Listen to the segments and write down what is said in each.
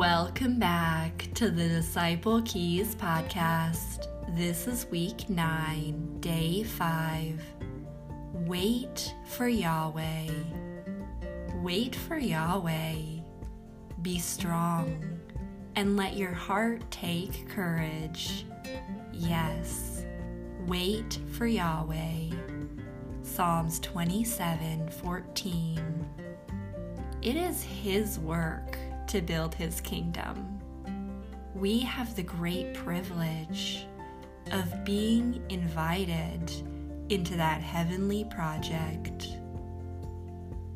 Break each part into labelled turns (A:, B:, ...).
A: Welcome back to the Disciple Keys podcast. This is week nine, day five. Wait for Yahweh. Wait for Yahweh. Be strong and let your heart take courage. Yes, wait for Yahweh. Psalms 27 14. It is His work to build His kingdom. We have the great privilege of being invited into that heavenly project.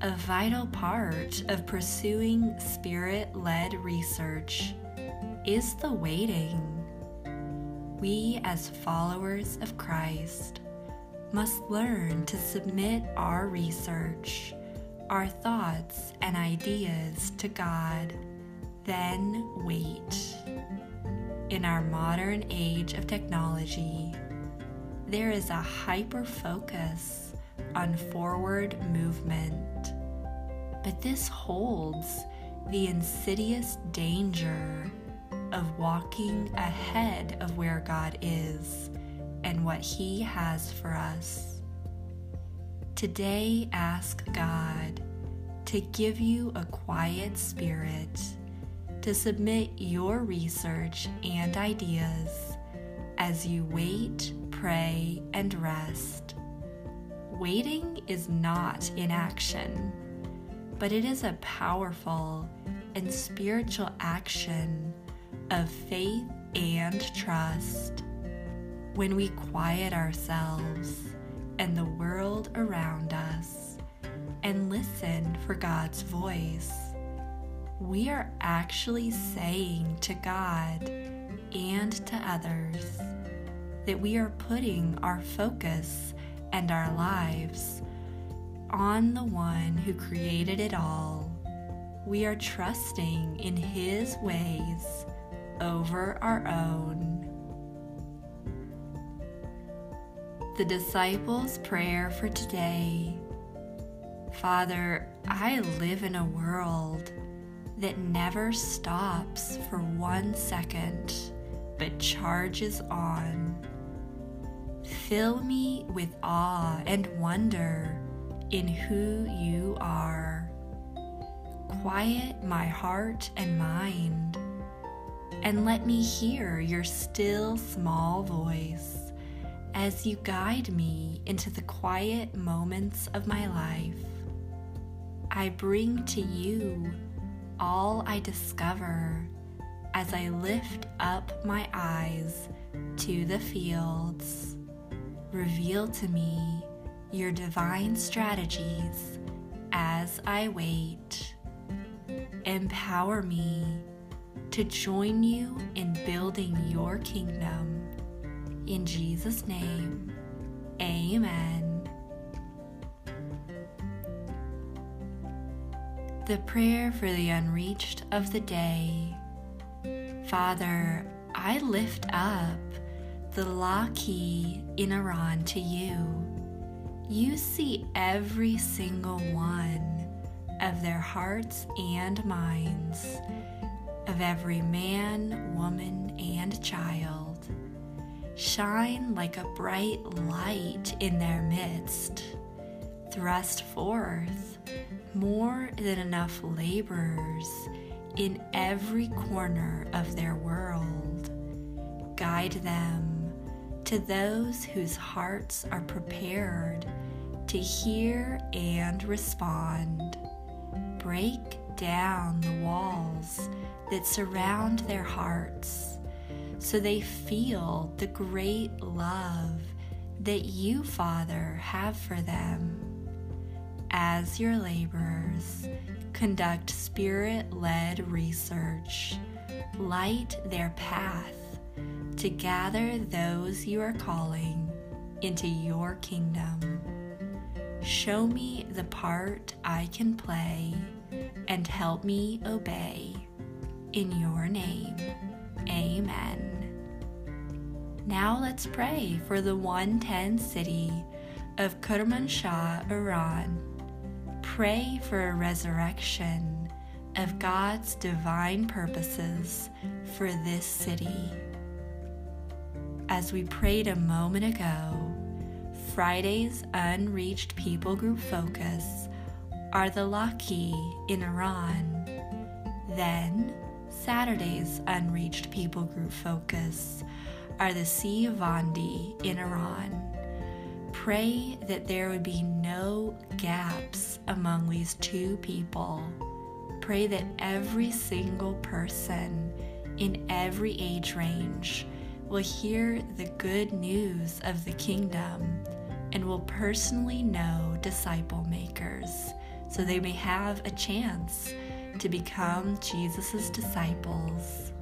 A: A vital part of pursuing spirit led research is the waiting. We, as followers of Christ, must learn to submit our research our thoughts and ideas to God, then wait. In our modern age of technology, there is a hyper focus on forward movement, but this holds the insidious danger of walking ahead of where God is and what He has for us. Today, ask God to give you a quiet spirit to submit your research and ideas as you wait, pray, and rest. Waiting is not inaction, but it is a powerful and spiritual action of faith and trust. When we quiet ourselves, and the world around us and listen for God's voice, we are actually saying to God and to others that we are putting our focus and our lives on the one who created it all. We are trusting in His ways over our own. The disciples' prayer for today. Father, I live in a world that never stops for one second but charges on. Fill me with awe and wonder in who you are. Quiet my heart and mind, and let me hear your still small voice as you guide me into the quiet moments of my life. I bring to you all I discover as I lift up my eyes to the fields. Reveal to me your divine strategies as I wait. Empower me to join you in building your kingdom in Jesus' name, amen. The prayer for the unreached of the day. Father, I lift up the Laki in Iran to you. You see every single one of their hearts and minds, of every man, woman, and child shine like a bright light in their midst. Thrust forth more than enough laborers in every corner of their world. Guide them to those whose hearts are prepared to hear and respond. Break down the walls that surround their hearts so they feel the great love that you, Father, have for them. As your laborers conduct spirit led research, light their path to gather those you are calling into your kingdom. Show me the part I can play and help me obey. In your name, amen. Now let's pray for the 110 city of Kermanshah, Iran. Pray for a resurrection of God's divine purposes for this city. As we prayed a moment ago, Friday's Unreached People Group focus are the Laki in Iran. Then, Saturday's Unreached People Group focus are the Sivandi in Iran. Pray that there would be no gaps among these two people. Pray that every single person in every age range will hear the good news of the kingdom and will personally know disciple makers so they may have a chance to become Jesus' disciples.